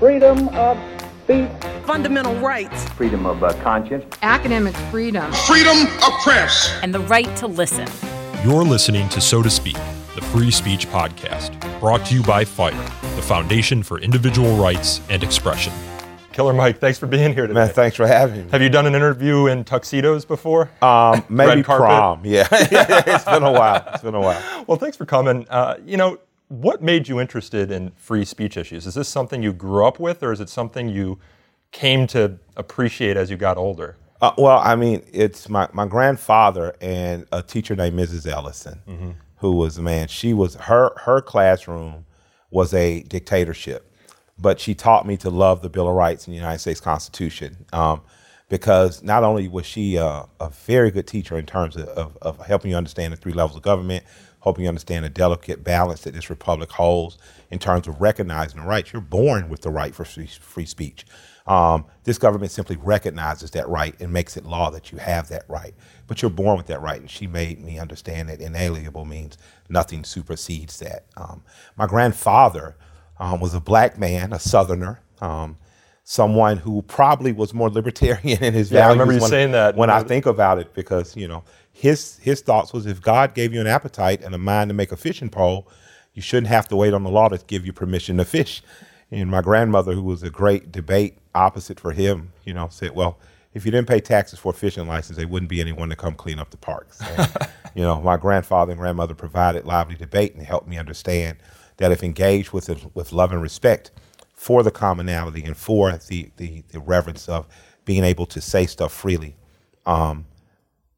freedom of speech, fundamental rights, freedom of uh, conscience, academic freedom, freedom of press, and the right to listen. You're listening to So to Speak, the free speech podcast, brought to you by FIRE, the Foundation for Individual Rights and Expression. Killer Mike, thanks for being here today. Man, thanks for having me. Have you done an interview in tuxedos before? Um, maybe prom. Yeah, it's been a while. It's been a while. Well, thanks for coming. Uh, you know, what made you interested in free speech issues? Is this something you grew up with, or is it something you came to appreciate as you got older? Uh, well, I mean, it's my, my grandfather and a teacher named Mrs. Ellison, mm-hmm. who was a man. She was her her classroom was a dictatorship, but she taught me to love the Bill of Rights and the United States Constitution. Um, because not only was she uh, a very good teacher in terms of, of, of helping you understand the three levels of government, hoping you understand the delicate balance that this republic holds in terms of recognizing the rights. You're born with the right for free, free speech. Um, this government simply recognizes that right and makes it law that you have that right. But you're born with that right, and she made me understand that inalienable means nothing supersedes that. Um, my grandfather um, was a black man, a Southerner. Um, someone who probably was more libertarian in his yeah, values. I remember you when, saying that. When I think about it, because you know his his thoughts was if God gave you an appetite and a mind to make a fishing pole, you shouldn't have to wait on the law to give you permission to fish. And my grandmother, who was a great debate opposite for him, you know, said, "Well, if you didn't pay taxes for a fishing license, there wouldn't be anyone to come clean up the parks." And, you know, my grandfather and grandmother provided lively debate and helped me understand that if engaged with with love and respect for the commonality and for the the, the reverence of being able to say stuff freely, um,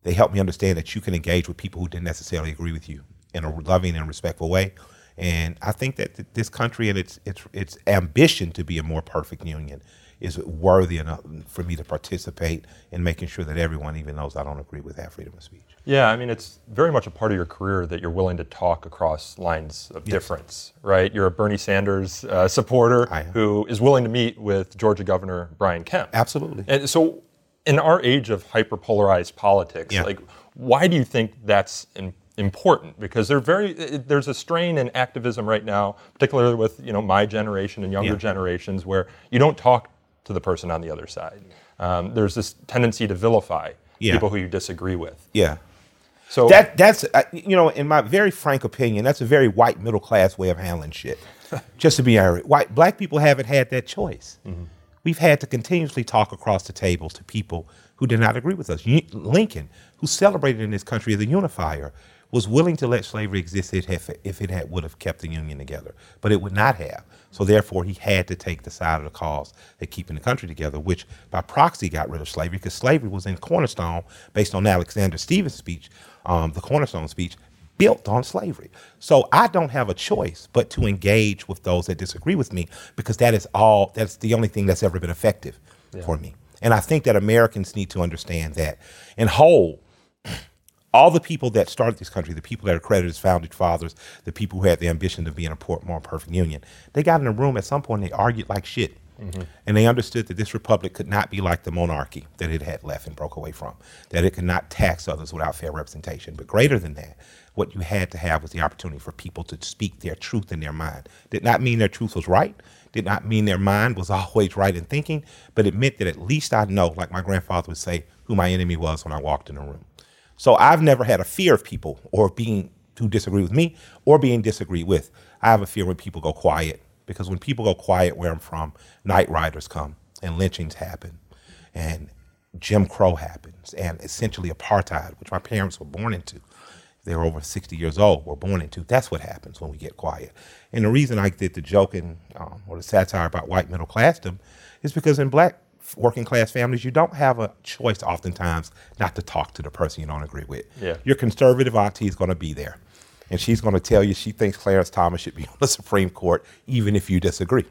they helped me understand that you can engage with people who didn't necessarily agree with you in a loving and respectful way. And I think that this country and its its its ambition to be a more perfect union is worthy enough for me to participate in making sure that everyone, even those I don't agree with, have freedom of speech. Yeah, I mean, it's very much a part of your career that you're willing to talk across lines of yes. difference, right? You're a Bernie Sanders uh, supporter who is willing to meet with Georgia Governor Brian Kemp. Absolutely. And so in our age of hyperpolarized politics, yeah. like why do you think that's in, important? Because there's very there's a strain in activism right now, particularly with you know my generation and younger yeah. generations, where you don't talk to the person on the other side. Um, there's this tendency to vilify yeah. people who you disagree with. Yeah. So that that's uh, you know, in my very frank opinion, that's a very white middle class way of handling shit. Just to be honest, white black people haven't had that choice. Mm-hmm we've had to continuously talk across the table to people who did not agree with us. Lincoln, who celebrated in this country as a unifier, was willing to let slavery exist if it had would have kept the Union together, but it would not have. So therefore, he had to take the side of the cause of keeping the country together, which by proxy got rid of slavery because slavery was in Cornerstone, based on Alexander Stephens' speech, um, the Cornerstone speech, built on slavery. So I don't have a choice but to engage with those that disagree with me because that is all, that's the only thing that's ever been effective yeah. for me. And I think that Americans need to understand that. In whole, all the people that started this country, the people that are credited as founding fathers, the people who had the ambition to be in a more perfect union, they got in a room at some point and they argued like shit. Mm-hmm. And they understood that this republic could not be like the monarchy that it had left and broke away from, that it could not tax others without fair representation. But greater than that, what you had to have was the opportunity for people to speak their truth in their mind. Did not mean their truth was right, did not mean their mind was always right in thinking, but it meant that at least I know, like my grandfather would say, who my enemy was when I walked in the room. So I've never had a fear of people or being who disagree with me or being disagreed with. I have a fear when people go quiet because when people go quiet where I'm from, night riders come and lynchings happen and Jim Crow happens and essentially apartheid, which my parents were born into they're over 60 years old, were born into. That's what happens when we get quiet. And the reason I did the joking um, or the satire about white middle classdom is because in black working class families, you don't have a choice oftentimes not to talk to the person you don't agree with. Yeah. Your conservative auntie is going to be there. And she's going to tell you she thinks Clarence Thomas should be on the Supreme Court, even if you disagree.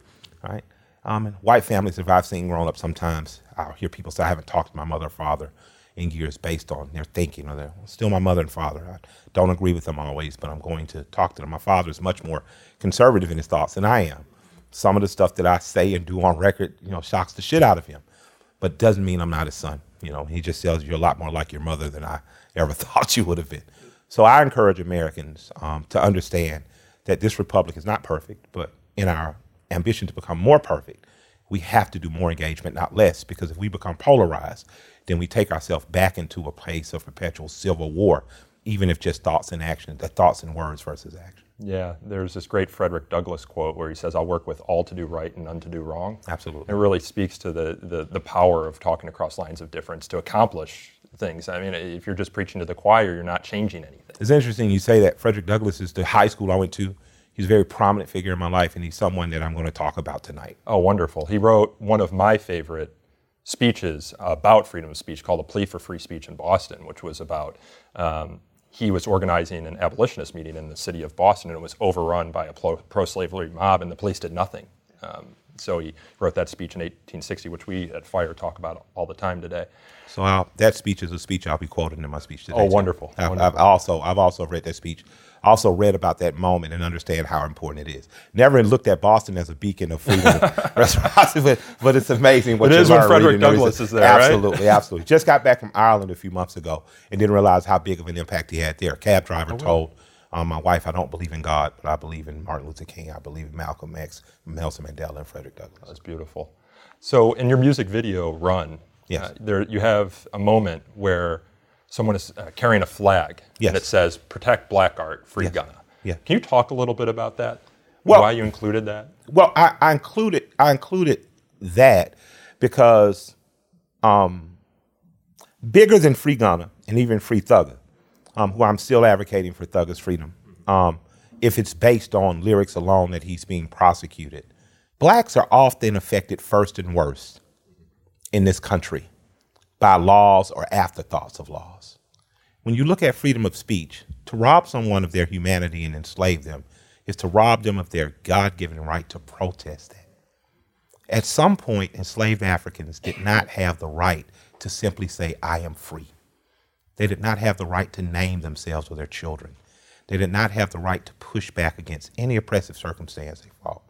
Right? Um, and white families, if I've seen grown up sometimes, I'll hear people say, I haven't talked to my mother or father in years based on their thinking or they're still my mother and father. I don't agree with them always, but I'm going to talk to them. My father is much more conservative in his thoughts than I am. Some of the stuff that I say and do on record, you know, shocks the shit out of him, but doesn't mean I'm not his son. You know, he just tells you you're a lot more like your mother than I ever thought you would have been. So I encourage Americans um, to understand that this republic is not perfect, but in our ambition to become more perfect, we have to do more engagement, not less, because if we become polarized, then we take ourselves back into a place of perpetual civil war, even if just thoughts and action, the thoughts and words versus action. Yeah, there's this great Frederick Douglass quote where he says, I'll work with all to do right and none to do wrong. Absolutely. It really speaks to the, the, the power of talking across lines of difference to accomplish things. I mean, if you're just preaching to the choir, you're not changing anything. It's interesting you say that. Frederick Douglass is the high school I went to. He's a very prominent figure in my life, and he's someone that I'm going to talk about tonight. Oh, wonderful. He wrote one of my favorite speeches about freedom of speech called A Plea for Free Speech in Boston, which was about um, he was organizing an abolitionist meeting in the city of Boston and it was overrun by a pro slavery mob, and the police did nothing. Um, so he wrote that speech in 1860, which we at FIRE talk about all the time today. So I'll, that speech is a speech I'll be quoting in my speech today. Oh, wonderful! I've, wonderful. I've also I've also read that speech also read about that moment and understand how important it is. Never looked at Boston as a beacon of freedom but, but it's amazing what it you is when Frederick Douglass is there, Absolutely, right? absolutely. Just got back from Ireland a few months ago and didn't realize how big of an impact he had there. A cab driver oh, told um, my wife, I don't believe in God, but I believe in Martin Luther King. I believe in Malcolm X, Nelson Mandela, and Frederick Douglass. That's beautiful. So in your music video, Run, yes. Uh, there you have a moment where someone is uh, carrying a flag yes. and it says "Protect Black Art, Free yes. Gunna." Yeah. Can you talk a little bit about that? Well, why you included that? Well, I, I included I included that because um, bigger than Free Gunna and even Free Thugger, um, who I'm still advocating for Thugger's freedom, um, if it's based on lyrics alone that he's being prosecuted. Blacks are often affected first and worst in this country by laws or afterthoughts of laws. When you look at freedom of speech, to rob someone of their humanity and enslave them is to rob them of their God given right to protest that. At some point, enslaved Africans did not have the right to simply say, I am free. They did not have the right to name themselves or their children. They did not have the right to push back against any oppressive circumstance they fought.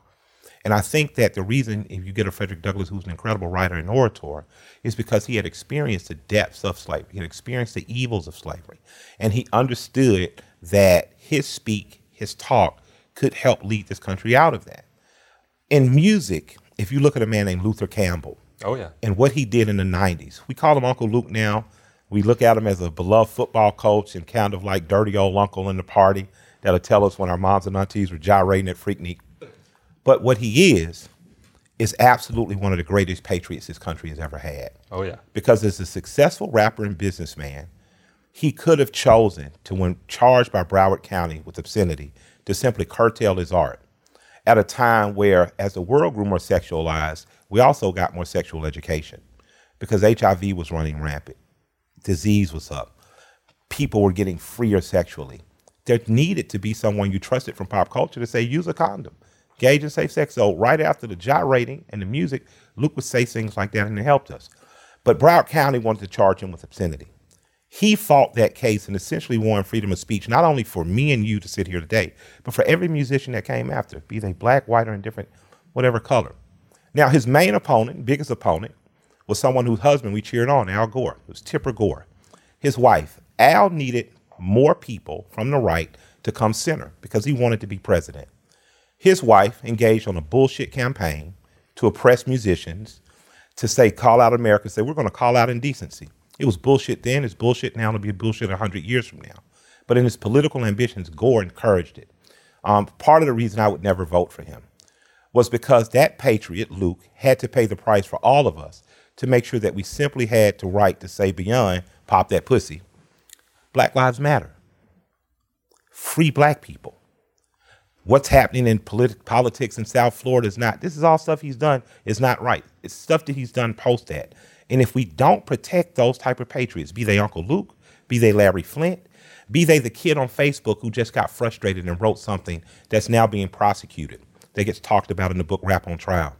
And I think that the reason, if you get a Frederick Douglass, who's an incredible writer and orator, is because he had experienced the depths of slavery. He had experienced the evils of slavery. And he understood that his speak, his talk, could help lead this country out of that. In music, if you look at a man named Luther Campbell, oh yeah, and what he did in the '90s, we call him Uncle Luke now. We look at him as a beloved football coach and kind of like dirty old uncle in the party that'll tell us when our moms and aunties were gyrating at Freaknik but what he is, is absolutely one of the greatest patriots this country has ever had. Oh, yeah. Because as a successful rapper and businessman, he could have chosen to, when charged by Broward County with obscenity, to simply curtail his art at a time where, as the world grew more sexualized, we also got more sexual education because HIV was running rampant, disease was up, people were getting freer sexually. There needed to be someone you trusted from pop culture to say, use a condom gauge and safe sex. So right after the gyrating and the music, Luke would say things like that, and it helped us. But Broward County wanted to charge him with obscenity. He fought that case and essentially won freedom of speech, not only for me and you to sit here today, but for every musician that came after, be they black, white, or indifferent, whatever color. Now, his main opponent, biggest opponent, was someone whose husband we cheered on, Al Gore. It was Tipper Gore. His wife, Al needed more people from the right to come center because he wanted to be president. His wife engaged on a bullshit campaign to oppress musicians, to say, call out America, say, we're going to call out indecency. It was bullshit then, it's bullshit now, it'll be bullshit 100 years from now. But in his political ambitions, Gore encouraged it. Um, part of the reason I would never vote for him was because that patriot, Luke, had to pay the price for all of us to make sure that we simply had the right to say beyond pop that pussy. Black Lives Matter. Free black people what's happening in politi- politics in South Florida is not. This is all stuff he's done is not right. It's stuff that he's done post that. And if we don't protect those type of patriots, be they Uncle Luke, be they Larry Flynt, be they the kid on Facebook who just got frustrated and wrote something that's now being prosecuted, that gets talked about in the book Rap on Trial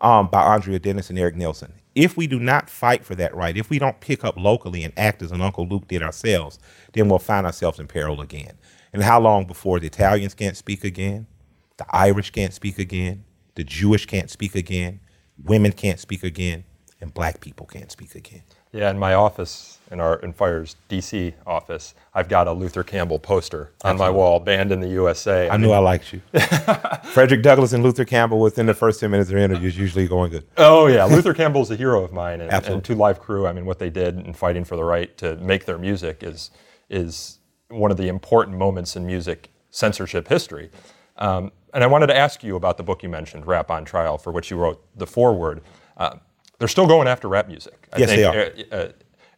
um, by Andrea Dennis and Eric Nielson. If we do not fight for that right, if we don't pick up locally and act as an Uncle Luke did ourselves, then we'll find ourselves in peril again. And how long before the Italians can't speak again, the Irish can't speak again, the Jewish can't speak again, women can't speak again, and black people can't speak again? Yeah, in my office, in our in Fire's DC office, I've got a Luther Campbell poster on my wall, banned in the USA. I, I knew I liked you. Frederick Douglass and Luther Campbell within the first 10 minutes of their interviews usually going good. Oh, yeah. Luther Campbell's a hero of mine. And, and Two Live Crew, I mean, what they did in fighting for the right to make their music is, is one of the important moments in music censorship history. Um, and I wanted to ask you about the book you mentioned, Rap on Trial, for which you wrote the foreword. Uh, they're still going after rap music. I yes, think, they are. Uh,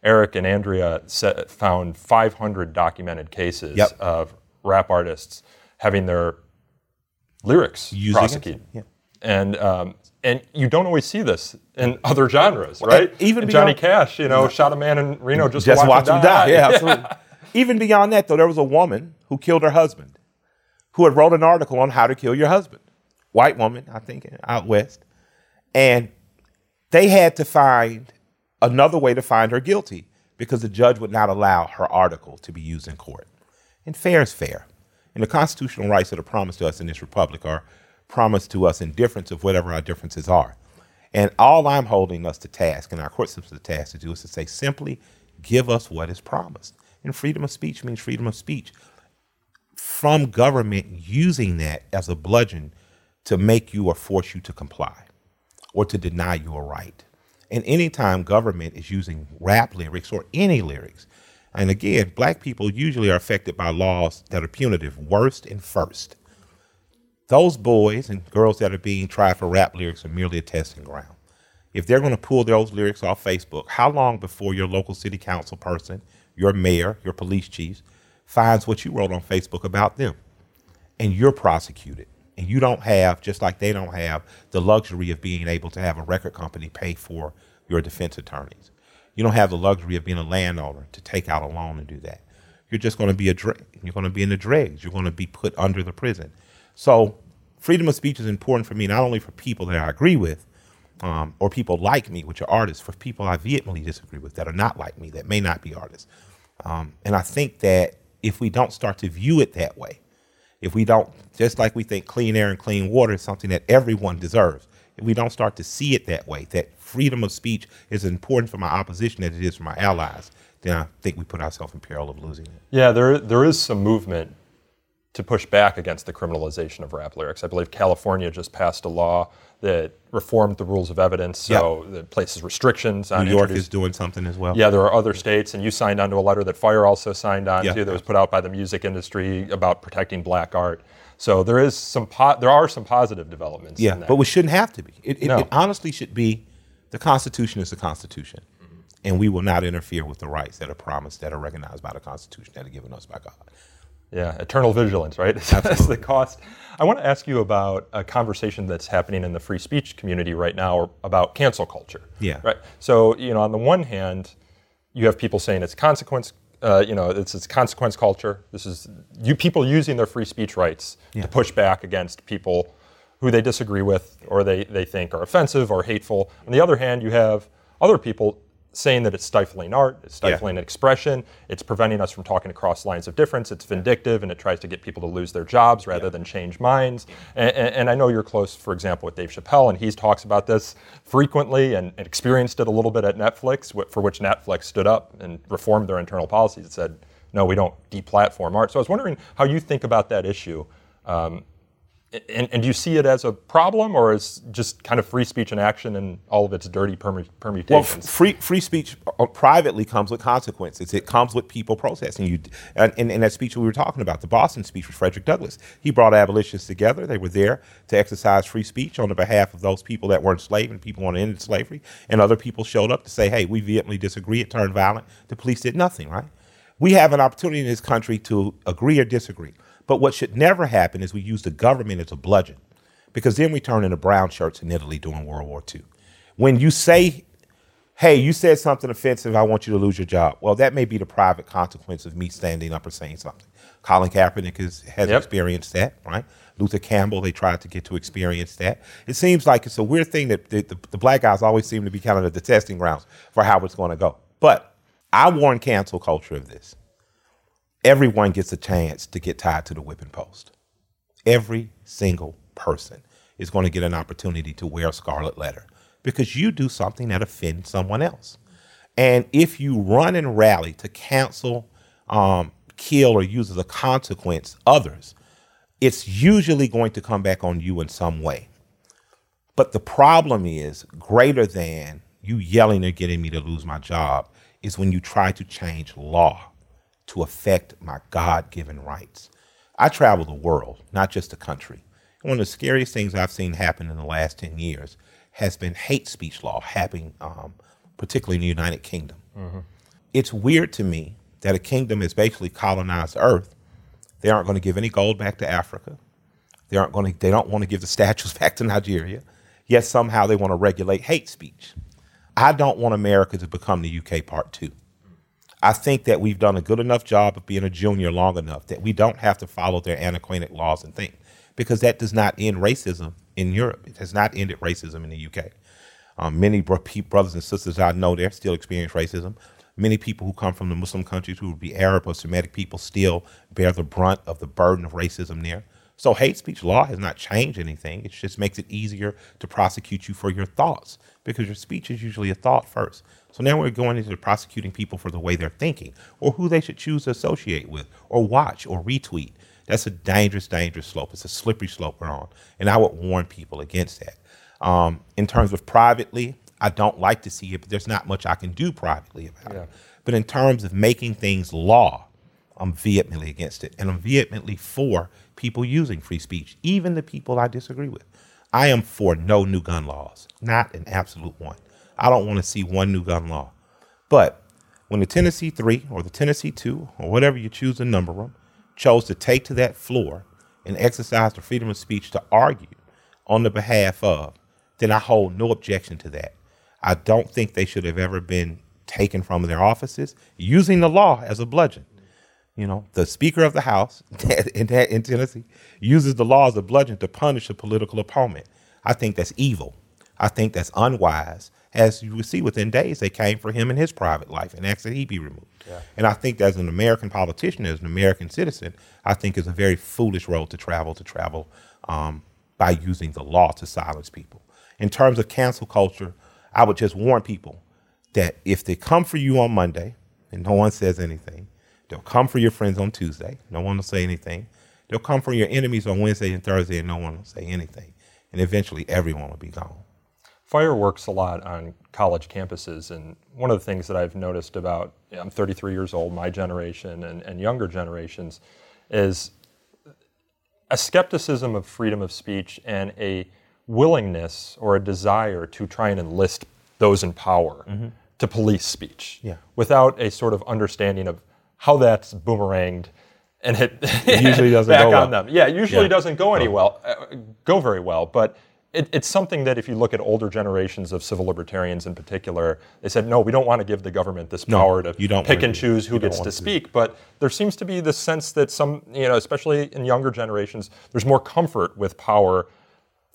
Eric and Andrea set, found 500 documented cases yep. of rap artists having their lyrics Using prosecuted. Yeah. And um, and you don't always see this in other genres, right? even Johnny Cash, you know, shot a man in Reno just, just to watch, watch him die. die. Yeah, absolutely. even beyond that, though, there was a woman who killed her husband, who had wrote an article on how to kill your husband. White woman, I think, out west, and they had to find another way to find her guilty because the judge would not allow her article to be used in court. And fair is fair. And the constitutional rights that are promised to us in this republic are promised to us in difference of whatever our differences are. And all I'm holding us to task and our court system to task to do is to say simply, give us what is promised. And freedom of speech means freedom of speech from government using that as a bludgeon to make you or force you to comply or to deny you a right. And anytime government is using rap lyrics or any lyrics, and again, black people usually are affected by laws that are punitive, worst and first. Those boys and girls that are being tried for rap lyrics are merely a testing ground. If they're going to pull those lyrics off Facebook, how long before your local city council person, your mayor, your police chiefs finds what you wrote on Facebook about them and you're prosecuted? And you don't have, just like they don't have, the luxury of being able to have a record company pay for your defense attorneys. You don't have the luxury of being a landowner to take out a loan and do that. You're just going to be a dreg. You're going to be in the dregs. You're going to be put under the prison. So, freedom of speech is important for me, not only for people that I agree with, um, or people like me, which are artists, for people I vehemently disagree with that are not like me, that may not be artists. Um, and I think that if we don't start to view it that way, if we don't, just like we think clean air and clean water is something that everyone deserves, if we don't start to see it that way, that freedom of speech is important for my opposition as it is for my allies, then I think we put ourselves in peril of losing it. Yeah, there there is some movement to push back against the criminalization of rap lyrics. I believe California just passed a law that reformed the rules of evidence, so yep. it places restrictions on. New York is doing something as well. Yeah, there are other states, and you signed onto a letter that Fire also signed on yep. to that was put out by the music industry about protecting black art. So there is some po- there are some positive developments. Yeah, but we shouldn't have to be. It, it, no. it, honestly should be the Constitution is the Constitution, mm-hmm. and we will not interfere with the rights that are promised that are recognized by the Constitution that are given us by God. Yeah, eternal vigilance, right? That's the cost. I want to ask you about a conversation that's happening in the free speech community right now about cancel culture. Yeah. Right. So, you know, on the one hand, you have people saying it's consequence, uh, you know, it's, it's consequence culture. This is you people using their free speech rights yeah. to push back against people who they disagree with or they, they think are offensive or hateful. On the other hand, you have other people saying that it's stifling art, it's stifling yeah. expression, it's preventing us from talking across lines of difference, it's vindictive, and it tries to get people to lose their jobs rather yeah. than change minds. And, and, I know you're close, for example, with Dave Chappelle, and he talks about this frequently and, and, experienced it a little bit at Netflix, for which Netflix stood up and reformed their internal policies. and said, no, we don't deplatform art. So I was wondering how you think about that issue. Um, and, and, do you see it as a problem or as just kind of free speech in action and all of its dirty permutations? Well, free, free speech uh, privately comes with consequences. It comes with people protesting. You, and in that speech we were talking about, the Boston speech with Frederick Douglass, he brought abolitionists together. They were there to exercise free speech on the behalf of those people that were enslaved and people want to end slavery. And other people showed up to say, hey, we vehemently disagree. It turned violent. The police did nothing, right? We have an opportunity in this country to agree or disagree. But what should never happen is we use the government as a bludgeon, because then we turn into brown shirts in Italy during World War II. When you say, hey, you said something offensive, I want you to lose your job. Well, that may be the private consequence of me standing up or saying something. Colin Kaepernick is, has yep. experienced that, right? Luther Campbell, they tried to get to experience that. It seems like it's a weird thing that the, the, the black guys always seem to be kind of the testing grounds for how it's going to go. But I warn cancel culture of this everyone gets a chance to get tied to the whipping post. Every single person is going to get an opportunity to wear a scarlet letter because you do something that offends someone else. And if you run and rally to cancel, um, kill, or use as a consequence others, it's usually going to come back on you in some way. But the problem is greater than you yelling or getting me to lose my job is when you try to change law to affect my God given rights. I travel the world, not just the country. One of the scariest things I've seen happen in the last 10 years has been hate speech law happening, um, particularly in the United Kingdom. Mm-hmm. It's weird to me that a kingdom has basically colonized Earth. They aren't going to give any gold back to Africa. They aren't going to. They don't want to give the statues back to Nigeria. Yet somehow they want to regulate hate speech. I don't want America to become the UK part two. I think that we've done a good enough job of being a junior long enough that we don't have to follow their antiquated laws and things because that does not end racism in Europe. It has not ended racism in the UK. Um, many bro- brothers and sisters I know there still experience racism. Many people who come from the Muslim countries who would be Arab or Semitic people still bear the brunt of the burden of racism there. So hate speech law has not changed anything. It just makes it easier to prosecute you for your thoughts because your speech is usually a thought first. So now we're going into prosecuting people for the way they're thinking or who they should choose to associate with or watch or retweet. That's a dangerous, dangerous slope. It's a slippery slope we're on. And I would warn people against that. Um, in terms of privately, I don't like to see it, but there's not much I can do privately about yeah. it. But in terms of making things law, I'm vehemently against it. And I'm vehemently for people using free speech, even the people I disagree with. I am for no new gun laws, not an absolute one. I don't want to see one new gun law. But when the Tennessee 3 or the Tennessee 2 or whatever you choose to number them chose to take to that floor and exercise the freedom of speech to argue on the behalf of, then I hold no objection to that. I don't think they should have ever been taken from their offices using the law as a bludgeon. You know, the Speaker of the House in, in Tennessee uses the law as a bludgeon to punish a political opponent. I think that's evil. I think that's unwise. As you will see, within days, they came for him in his private life and asked that he be removed. Yeah. And I think, as an American politician, as an American citizen, I think it's a very foolish road to travel to travel um, by using the law to silence people. In terms of cancel culture, I would just warn people that if they come for you on Monday and no one says anything, They'll come for your friends on Tuesday. No one will say anything. They'll come for your enemies on Wednesday and Thursday, and no one will say anything. And eventually, everyone will be gone. Fire works a lot on college campuses. And one of the things that I've noticed about, I'm 33 years old, my generation and, and younger generations, is a skepticism of freedom of speech and a willingness or a desire to try and enlist those in power mm-hmm. to police speech yeah. without a sort of understanding of how that's boomeranged and hit usually doesn't back go on well. them. Yeah, usually yeah. doesn't go any well, uh, go very well. But it, it's something that if you look at older generations of civil libertarians in particular, they said, no, we don't want to give the government this no, power to you don't pick and choose who gets to, to speak. But there seems to be the sense that some, you know, especially in younger generations, there's more comfort with power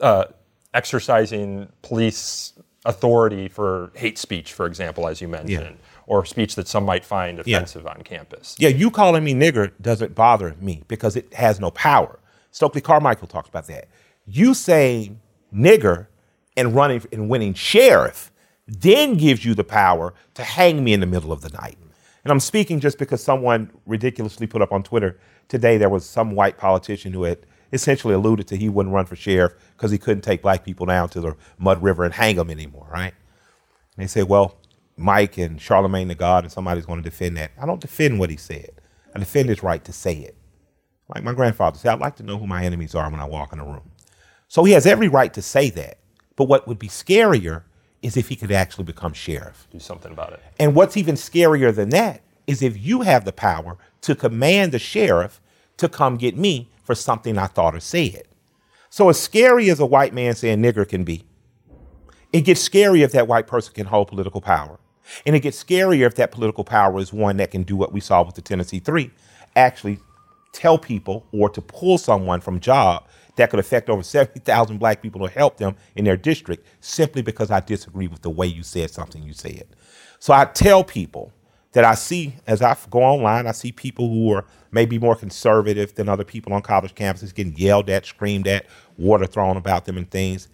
uh, exercising police authority for hate speech, for example, as you mentioned. Yeah or speech that some might find offensive yeah. on campus. Yeah, you calling me nigger doesn't bother me because it has no power. Stokely Carmichael talks about that. You saying nigger and running and winning sheriff then gives you the power to hang me in the middle of the night. And I'm speaking just because someone ridiculously put up on Twitter today there was some white politician who had essentially alluded to he wouldn't run for sheriff because he couldn't take black people down to the Mud River and hang them anymore, right? And they say, well, Mike and Charlemagne the God and somebody's going to defend that. I don't defend what he said. I defend his right to say it. Like my grandfather said, I'd like to know who my enemies are when I walk in a room. So he has every right to say that. But what would be scarier is if he could actually become sheriff. Do something about it. And what's even scarier than that is if you have the power to command the sheriff to come get me for something I thought or said. So as scary as a white man saying nigger can be, it gets scary if that white person can hold political power. And it gets scarier if that political power is one that can do what we saw with the Tennessee Three actually tell people or to pull someone from job that could affect over 70,000 black people or help them in their district simply because I disagree with the way you said something you said. So I tell people that I see as I go online, I see people who are maybe more conservative than other people on college campuses getting yelled at, screamed at, water thrown about them and things.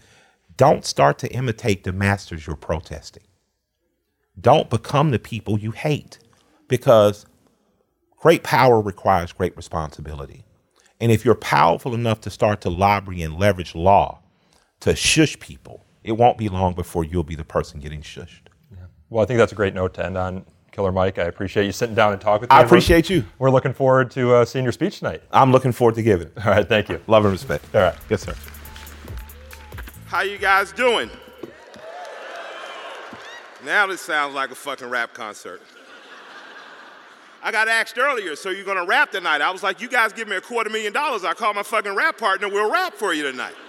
Don't start to imitate the masters you're protesting Don't become the people you hate because great power requires great responsibility. And if you're powerful enough to start to lobby and leverage law to shush people, it won't be long before you'll be the person getting shushed. Yeah. Well, I think that's a great note to end on. Killer Mike, I appreciate you sitting down and talking with me. I appreciate you. We're looking forward to uh, seeing your speech tonight. I'm looking forward to giving it. All right, thank you. Love and respect. All right. Yes, sir. How you guys doing? Now this sounds like a fucking rap concert. I got asked earlier, so you're gonna rap tonight? I was like, you guys give me a quarter million dollars, I call my fucking rap partner, we'll rap for you tonight.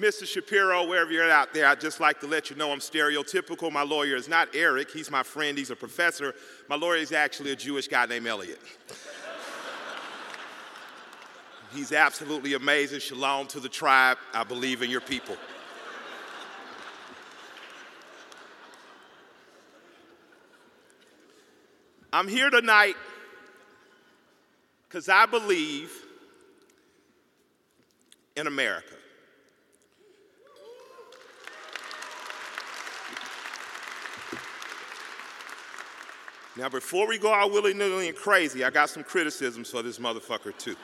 Mr. Shapiro, wherever you're out there, I'd just like to let you know I'm stereotypical. My lawyer is not Eric, he's my friend, he's a professor. My lawyer is actually a Jewish guy named Elliot. he's absolutely amazing. Shalom to the tribe. I believe in your people. I'm here tonight because I believe in America. Now, before we go out willy nilly and crazy, I got some criticisms for this motherfucker, too.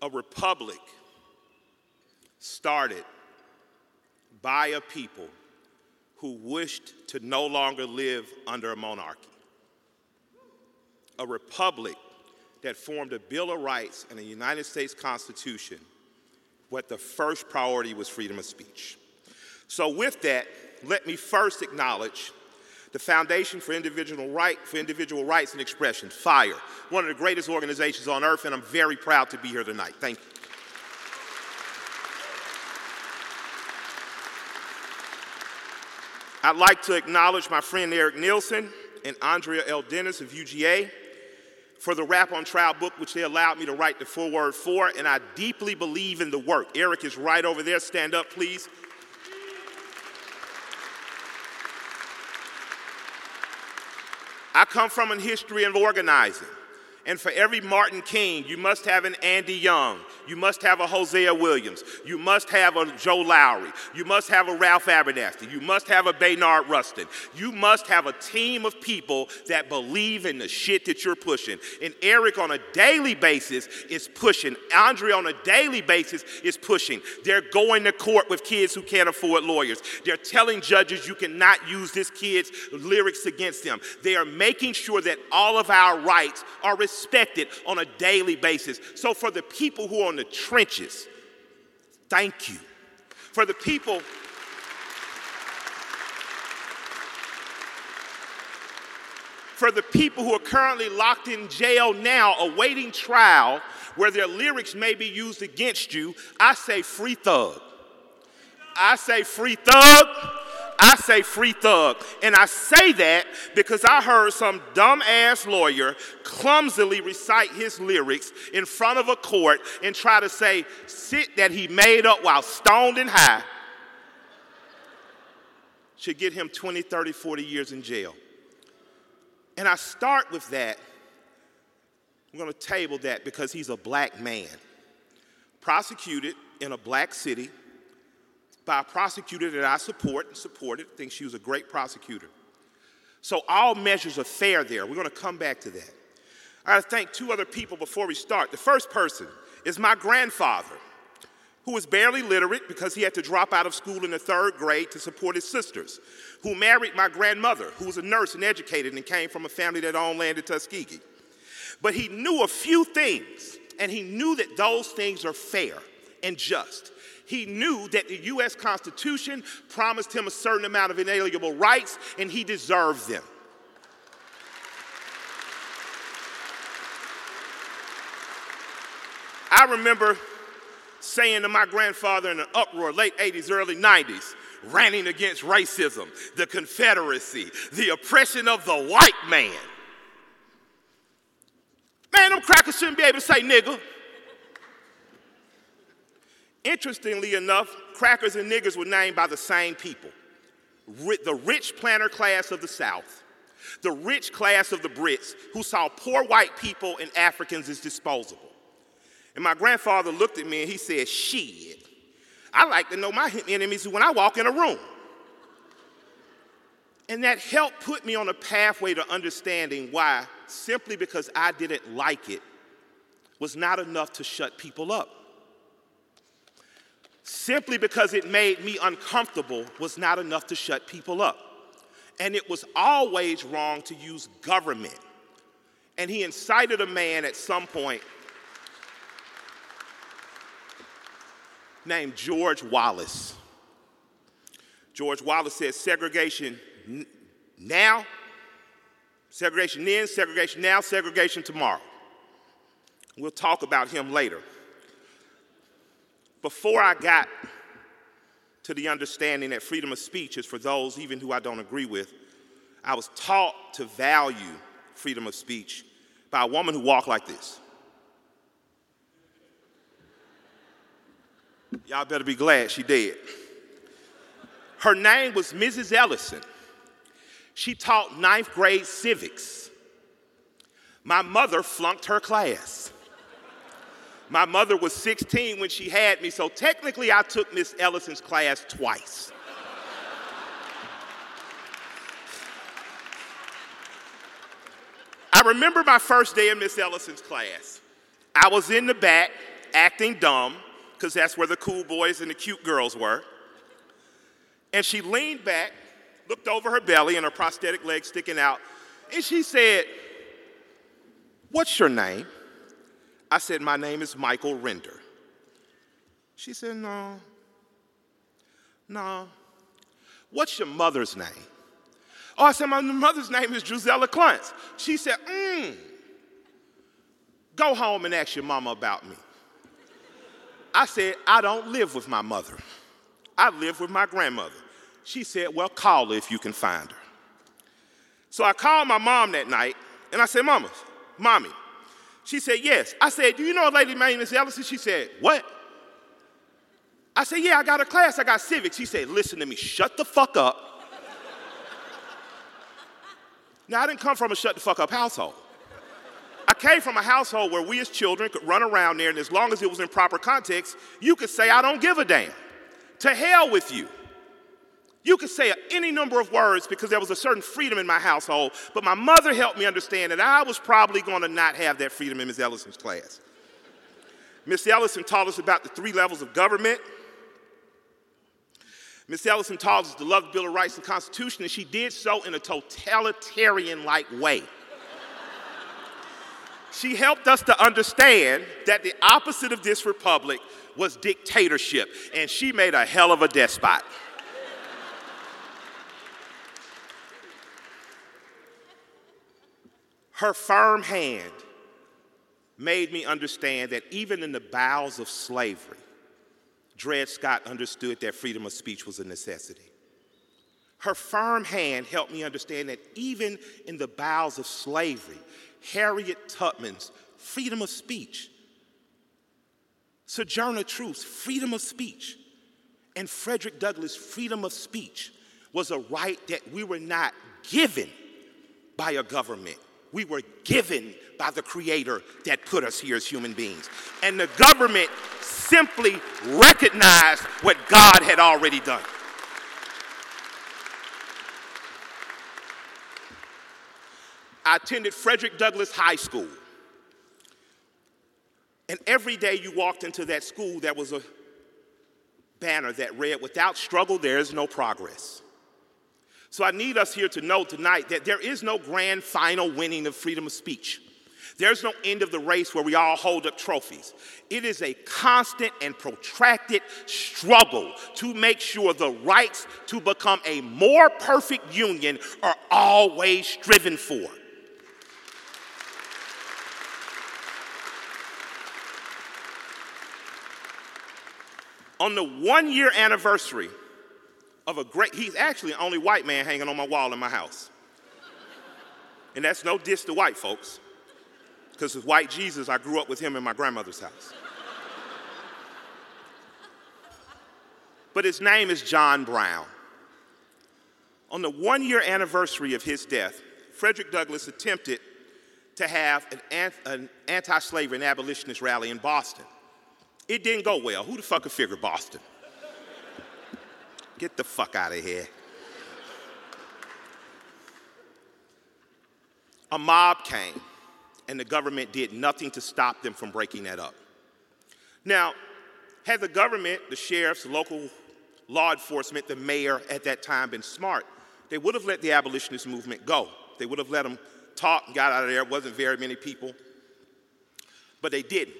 a republic started by a people who wished to no longer live under a monarchy. A republic that formed a Bill of Rights and a United States Constitution, what the first priority was freedom of speech. So, with that, let me first acknowledge the Foundation for Individual, right, for Individual Rights and Expression, FIRE, one of the greatest organizations on earth, and I'm very proud to be here tonight. Thank you. I'd like to acknowledge my friend Eric Nielson and Andrea L. Dennis of UGA for the Rap on Trial book, which they allowed me to write the foreword for, and I deeply believe in the work. Eric is right over there. Stand up, please. I come from a history of organizing. And for every Martin King, you must have an Andy Young. You must have a Hosea Williams. You must have a Joe Lowery. You must have a Ralph Abernathy. You must have a Bayard Rustin. You must have a team of people that believe in the shit that you're pushing. And Eric on a daily basis is pushing. Andre on a daily basis is pushing. They're going to court with kids who can't afford lawyers. They're telling judges you cannot use this kid's lyrics against them. They are making sure that all of our rights are respected on a daily basis. So for the people who are on the trenches, thank you. For the people, for the people who are currently locked in jail now awaiting trial where their lyrics may be used against you, I say free thug. I say free thug. I say free thug. And I say that because I heard some dumbass lawyer clumsily recite his lyrics in front of a court and try to say sit that he made up while stoned and high should get him 20, 30, 40 years in jail. And I start with that. I'm going to table that because he's a black man, prosecuted in a black city by a prosecutor that I support and supported, think she was a great prosecutor. So all measures are fair there. We're going to come back to that. I got to thank two other people before we start. The first person is my grandfather, who was barely literate because he had to drop out of school in the third grade to support his sisters, who married my grandmother, who was a nurse and educated and came from a family that owned land in Tuskegee. But he knew a few things, and he knew that those things are fair and just he knew that the U.S. Constitution promised him a certain amount of inalienable rights, and he deserved them. I remember saying to my grandfather in an uproar, late 80s, early 90s, ranting against racism, the Confederacy, the oppression of the white man. Man, them crackers shouldn't be able to say nigger. Interestingly enough, crackers and niggers were named by the same people the rich planter class of the South, the rich class of the Brits who saw poor white people and Africans as disposable. And my grandfather looked at me and he said, Shit, I like to know my enemies when I walk in a room. And that helped put me on a pathway to understanding why, simply because I didn't like it, was not enough to shut people up. Simply because it made me uncomfortable was not enough to shut people up. And it was always wrong to use government. And he incited a man at some point named George Wallace. George Wallace said segregation now, segregation then, segregation now, segregation tomorrow. We'll talk about him later. Before I got to the understanding that freedom of speech is for those even who I don't agree with, I was taught to value freedom of speech by a woman who walked like this. Y'all better be glad she did. Her name was Mrs. Ellison. She taught ninth grade civics. My mother flunked her class. My mother was 16 when she had me, so technically I took Miss Ellison's class twice. I remember my first day in Miss Ellison's class. I was in the back acting dumb, because that's where the cool boys and the cute girls were. And she leaned back looked over her belly and her prosthetic leg sticking out, and she said, What's your name? I said, My name is Michael Render. She said, No. No. What's your mother's name? Oh, I said, My mother's name is Drusella Cluntz. She said, Mmm. Go home and ask your mama about me. I said, I don't live with my mother. I live with my grandmother. She said, Well, call her if you can find her. So I called my mom that night and I said, Mama, mommy. She said, Yes. I said, Do you know a lady named Miss Ellison? She said, What? I said, Yeah, I got a class, I got civics. She said, Listen to me, shut the fuck up. now, I didn't come from a shut the fuck up household. I came from a household where we as children could run around there, and as long as it was in proper context, you could say, I don't give a damn. To hell with you. You could say any number of words because there was a certain freedom in my household, but my mother helped me understand that I was probably going to not have that freedom in Miss Ellison's class. Miss Ellison taught us about the three levels of government. Miss Ellison taught us to love the Bill of Rights and Constitution, and she did so in a totalitarian like way. she helped us to understand that the opposite of this republic was dictatorship, and she made a hell of a despot. Her firm hand made me understand that even in the bowels of slavery, Dred Scott understood that freedom of speech was a necessity. Her firm hand helped me understand that even in the bowels of slavery, Harriet Tubman's freedom of speech, Sojourner Truth's freedom of speech, and Frederick Douglass' freedom of speech was a right that we were not given by a government we were given by the Creator that put us here as human beings. And the government simply recognized what God had already done. I attended Frederick Douglass High School. And every day you walked into that school, there was a banner that read, Without struggle, there is no progress. So I need us here to know tonight that there is no grand final winning of freedom of speech. There's no end of the race where we all hold up trophies. It is a constant and protracted struggle to make sure the rights to become a more perfect union are always striven for. On the one year anniversary of a great, he's actually the only white man hanging on my wall in my house. And that's no diss to white folks, because with white Jesus, I grew up with him in my grandmother's house. but his name is John Brown. On the one year anniversary of his death, Frederick Douglass attempted to have an, an anti slavery and abolitionist rally in Boston. It didn't go well. Who the fuck could figure Boston? Get the fuck out of here. A mob came, and the government did nothing to stop them from breaking that up. Now, had the government, the sheriffs, local law enforcement, the mayor at that time been smart, they would have let the abolitionist movement go. They would have let them talk and got out of there. It wasn't very many people. But they didn't.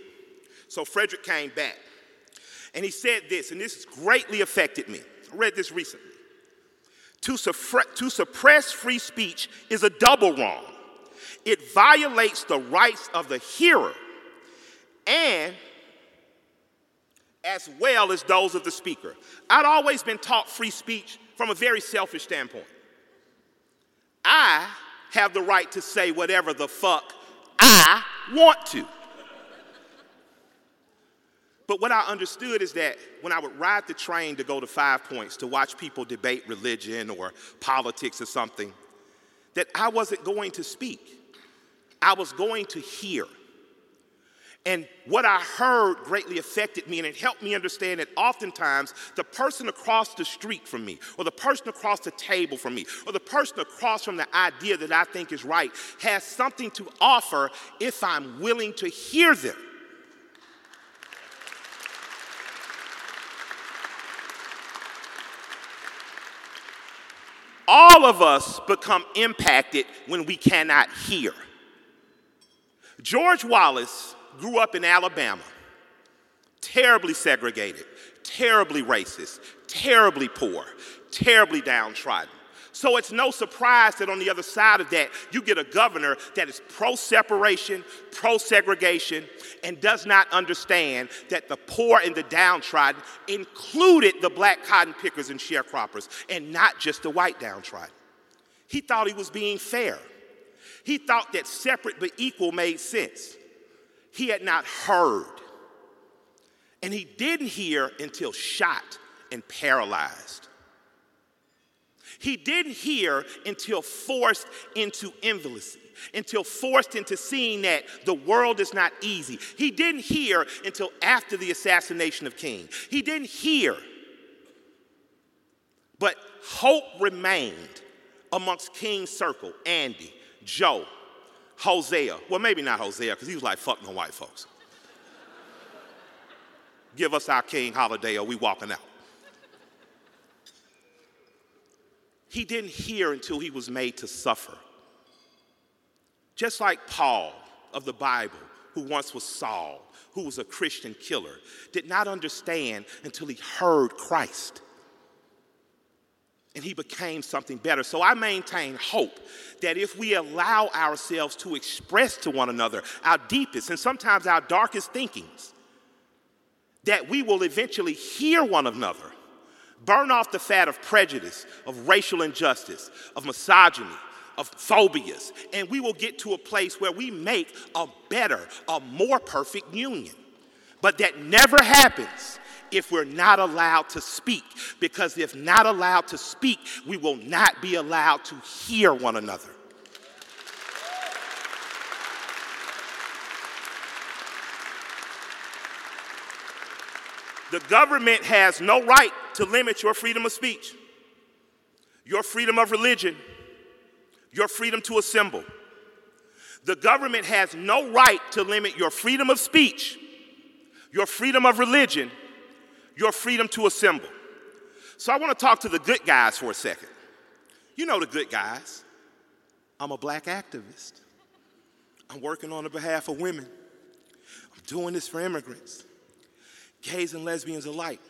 So Frederick came back. And he said this, and this greatly affected me. Read this recently. To, suffre- to suppress free speech is a double wrong. It violates the rights of the hearer and as well as those of the speaker. I'd always been taught free speech from a very selfish standpoint. I have the right to say whatever the fuck I want to. But what I understood is that when I would ride the train to go to Five Points to watch people debate religion or politics or something, that I wasn't going to speak. I was going to hear. And what I heard greatly affected me, and it helped me understand that oftentimes the person across the street from me, or the person across the table from me, or the person across from the idea that I think is right has something to offer if I'm willing to hear them. All of us become impacted when we cannot hear. George Wallace grew up in Alabama, terribly segregated, terribly racist, terribly poor, terribly downtrodden. So it's no surprise that on the other side of that, you get a governor that is pro separation, pro segregation, and does not understand that the poor and the downtrodden included the black cotton pickers and sharecroppers, and not just the white downtrodden. He thought he was being fair. He thought that separate but equal made sense he had not heard. And he didn't hear until shot and paralyzed. He didn't hear until forced into invalidity, until forced into seeing that the world is not easy. He didn't hear until after the assassination of King. He didn't hear. But hope remained amongst King's circle Andy, Joe, Hosea. Well, maybe not Hosea, because he was like, fuck no white folks. Give us our king holiday or we walking out. He didn't hear until he was made to suffer. Just like Paul of the Bible, who once was Saul, who was a Christian killer, did not understand until he heard Christ and he became something better. So I maintain hope that if we allow ourselves to express to one another our deepest and sometimes our darkest thinkings, that we will eventually hear one another, burn off the fat of prejudice, of racial injustice, of misogyny, of phobias, and we will get to a place where we make a better, a more perfect union. But that never happens if we're not allowed to speak. Because if not allowed to speak, we will not be allowed to hear one another. The government has no right to limit your freedom of speech, your freedom of religion, your freedom to assemble. The government has no right to limit your freedom of speech, your freedom of religion, your freedom to assemble. So I want to talk to the good guys for a second. You know the good guys. I'm a black activist. I'm working on the behalf of women. I'm doing this for immigrants, gays and lesbians alike.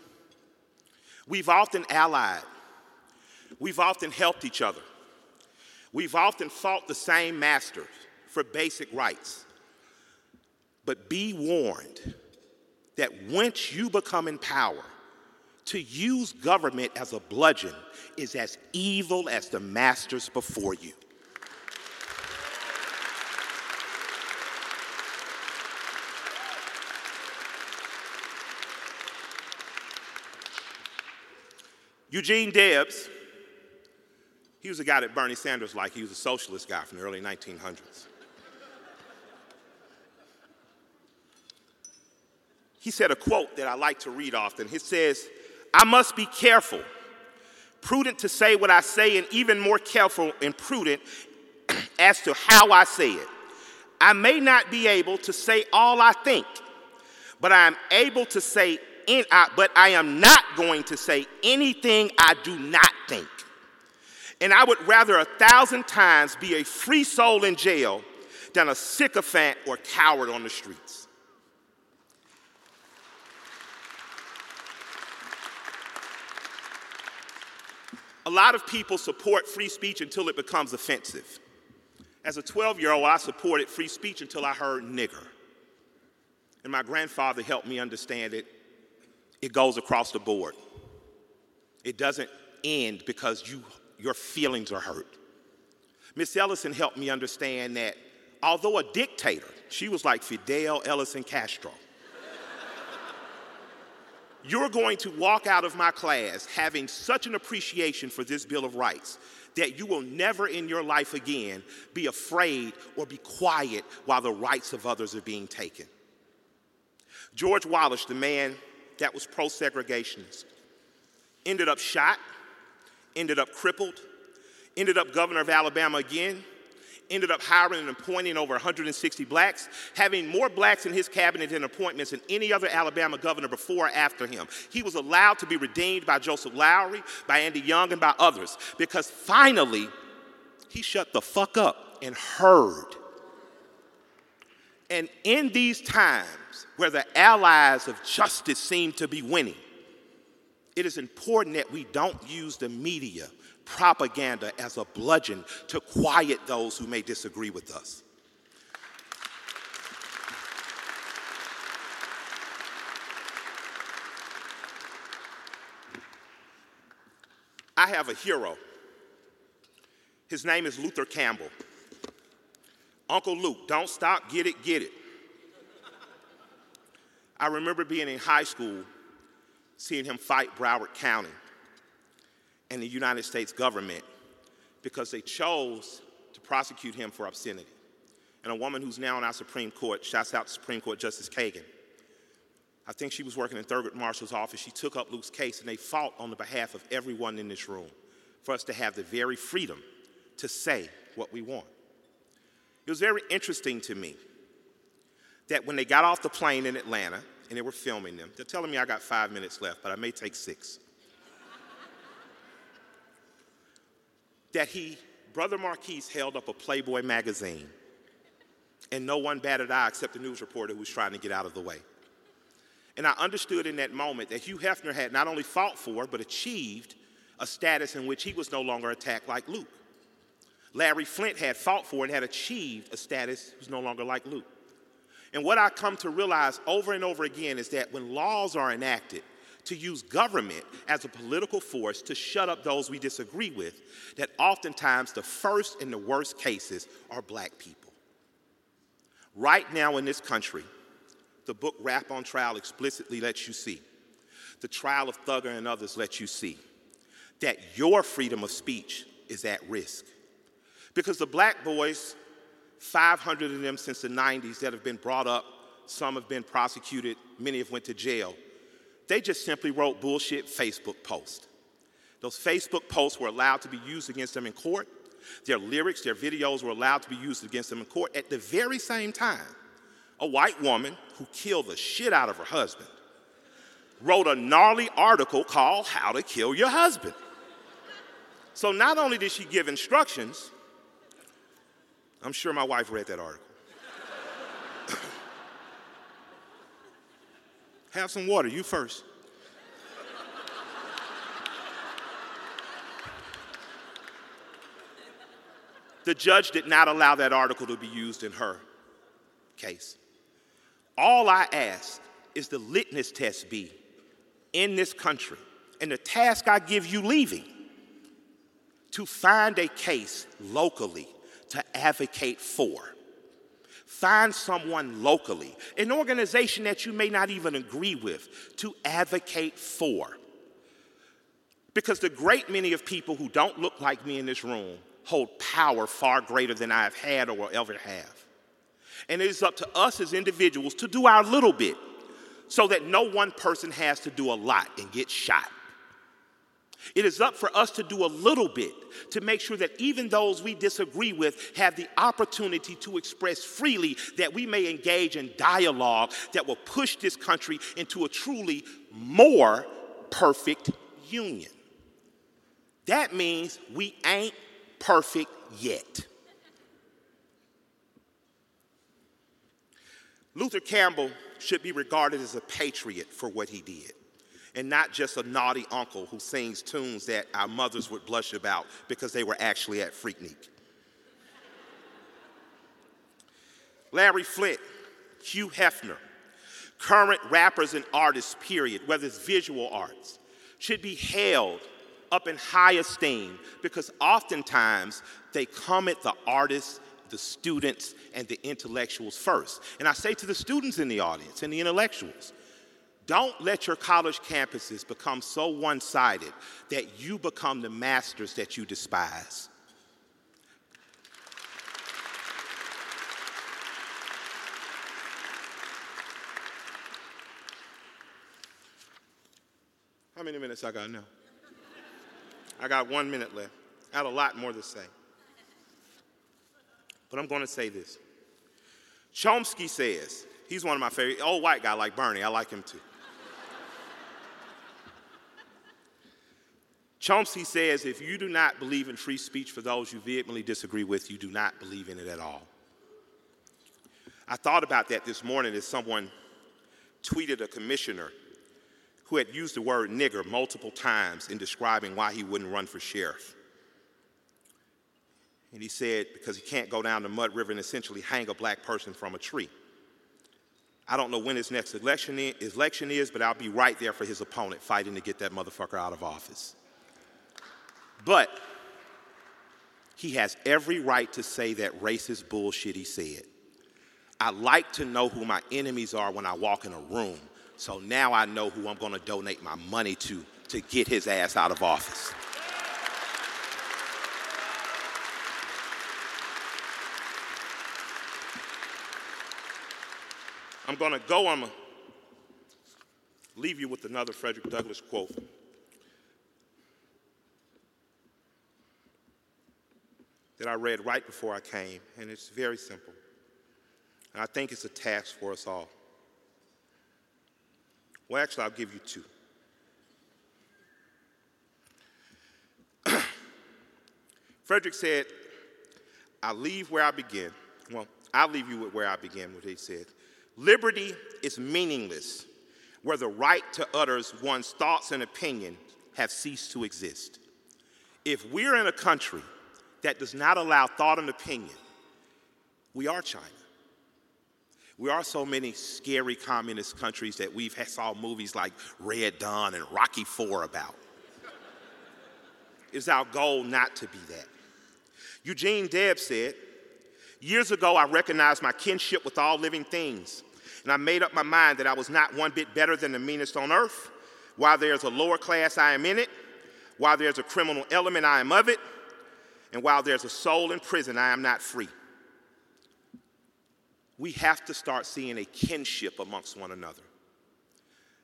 We've often allied. We've often helped each other. We've often fought the same masters for basic rights. But be warned that once you become in power, to use government as a bludgeon is as evil as the masters before you. Eugene Debs, he was a guy that Bernie Sanders liked. He was a socialist guy from the early 1900s. he said a quote that I like to read often. He says, I must be careful, prudent to say what I say, and even more careful and prudent as to how I say it. I may not be able to say all I think, but I am able to say in, uh, but I am not going to say anything I do not think. And I would rather a thousand times be a free soul in jail than a sycophant or coward on the streets. A lot of people support free speech until it becomes offensive. As a 12 year old, I supported free speech until I heard nigger. And my grandfather helped me understand it. It goes across the board. It doesn't end because you, your feelings are hurt. Miss Ellison helped me understand that although a dictator, she was like Fidel Ellison Castro. You're going to walk out of my class having such an appreciation for this Bill of Rights that you will never in your life again be afraid or be quiet while the rights of others are being taken. George Wallace, the man that was pro segregationist, ended up shot, ended up crippled, ended up governor of Alabama again ended up hiring and appointing over 160 blacks, having more blacks in his cabinet and appointments than any other Alabama governor before or after him. He was allowed to be redeemed by Joseph Lowery, by Andy Young, and by others because finally he shut the fuck up and heard. And in these times where the allies of justice seem to be winning, it is important that we don't use the media propaganda as a bludgeon to quiet those who may disagree with us. I have a hero. His name is Luther Campbell. Uncle Luke, don't stop, get it, get it. I remember being in high school, seeing him fight Broward County and the United States government because they chose to prosecute him for obscenity. And a woman who's now in our Supreme Court, shouts out to Supreme Court Justice Kagan. I think she was working in Thurgood Marshall's office. She took up Luke's case and they fought on the behalf of everyone in this room for us to have the very freedom to say what we want. It was very interesting to me that when they got off the plane in Atlanta and they were filming them, they're telling me I got five minutes left, but I may take six. that he, Brother Marquise, held up a Playboy magazine, and no one batted eye except the news reporter who was trying to get out of the way. And I understood in that moment that Hugh Hefner had not only fought for, but achieved a status in which he was no longer attacked like Luke. Larry Flynt had fought for and had achieved a status who's no longer like Luke. And what I come to realize over and over again is that when laws are enacted, to use government as a political force to shut up those we disagree with, that oftentimes the first and the worst cases are black people. Right now in this country, the book Rap on Trial explicitly lets you see, the trial of Thugger and others let you see, that your freedom of speech is at risk. Because the black boys, 500 of them since the 90s that have been brought up, some have been prosecuted, many have went to jail they just simply wrote bullshit Facebook posts. Those Facebook posts were allowed to be used against them in court. Their lyrics, their videos were allowed to be used against them in court. At the very same time, a white woman who killed the shit out of her husband wrote a gnarly article called How to Kill Your Husband. So not only did she give instructions, I'm sure my wife read that article. Have some water, you first. the judge did not allow that article to be used in her case. All I ask is the litmus test be in this country, and the task I give you leaving, to find a case locally to advocate for. Find someone locally, an organization that you may not even agree with, to advocate for. Because the great many of people who don't look like me in this room hold power far greater than I have had or will ever have. And it is up to us as individuals to do our little bit so that no one person has to do a lot and get shot. It is up for us to do a little bit to make sure that even those we disagree with have the opportunity to express freely that we may engage in dialogue that will push this country into a truly more perfect union. That means we ain't perfect yet. Luther Campbell should be regarded as a patriot for what he did and not just a naughty uncle who sings tunes that our mothers would blush about because they were actually at Freaknik. Larry Flynt, Hugh Hefner, current rappers and artists, period, whether it's visual arts, should be held up in high esteem because oftentimes they come at the artists, the students, and the intellectuals first. And I say to the students in the audience and the intellectuals, don't let your college campuses become so one sided that you become the masters that you despise. How many minutes I got now? I got one minute left. I had a lot more to say. But I'm going to say this. Chomsky says, he's one of my favorite, old white guy like Bernie, I like him too. Chomsky says if you do not believe in free speech for those you vehemently disagree with, you do not believe in it at all. I thought about that this morning as someone tweeted a commissioner who had used the word nigger multiple times in describing why he wouldn't run for sheriff. And he said, because he can't go down the Mud River and essentially hang a black person from a tree. I don't know when his next election is, but I'll be right there for his opponent fighting to get that motherfucker out of office. But he has every right to say that racist bullshit he said. I like to know who my enemies are when I walk in a room. So now I know who I'm going to donate my money to to get his ass out of office. I'm going to go, I'm going to leave you with another Frederick Douglass quote. That I read right before I came, and it's very simple. And I think it's a task for us all. Well, actually, I'll give you two. Frederick said, I leave where I begin. Well, I'll leave you with where I began, what he said. Liberty is meaningless where the right to utter one's thoughts and opinion have ceased to exist. If we're in a country that does not allow thought and opinion, we are China. We are so many scary communist countries that we've saw movies like Red Dawn and Rocky Four about. It's our goal not to be that. Eugene Debs said, Years ago, I recognized my kinship with all living things, and I made up my mind that I was not one bit better than the meanest on earth. While there's a lower class, I am in it. While there's a criminal element, I am of it. And while there's a soul in prison, I am not free. We have to start seeing a kinship amongst one another.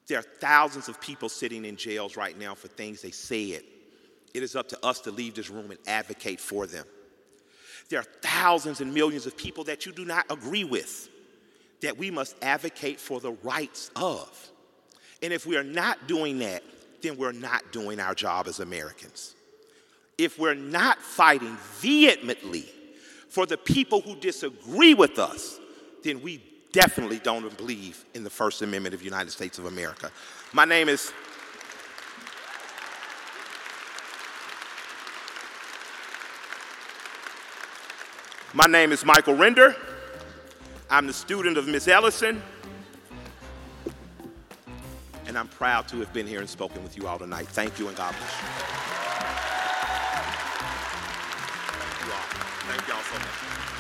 There are thousands of people sitting in jails right now for things they said. It is up to us to leave this room and advocate for them. There are thousands and millions of people that you do not agree with that we must advocate for the rights of. And if we are not doing that, then we're not doing our job as Americans if we're not fighting vehemently for the people who disagree with us, then we definitely don't believe in the First Amendment of the United States of America. My name is My name is Michael Render. I'm the student of Miss Ellison. And I'm proud to have been here and spoken with you all tonight. Thank you and God bless you. Thank y'all so much.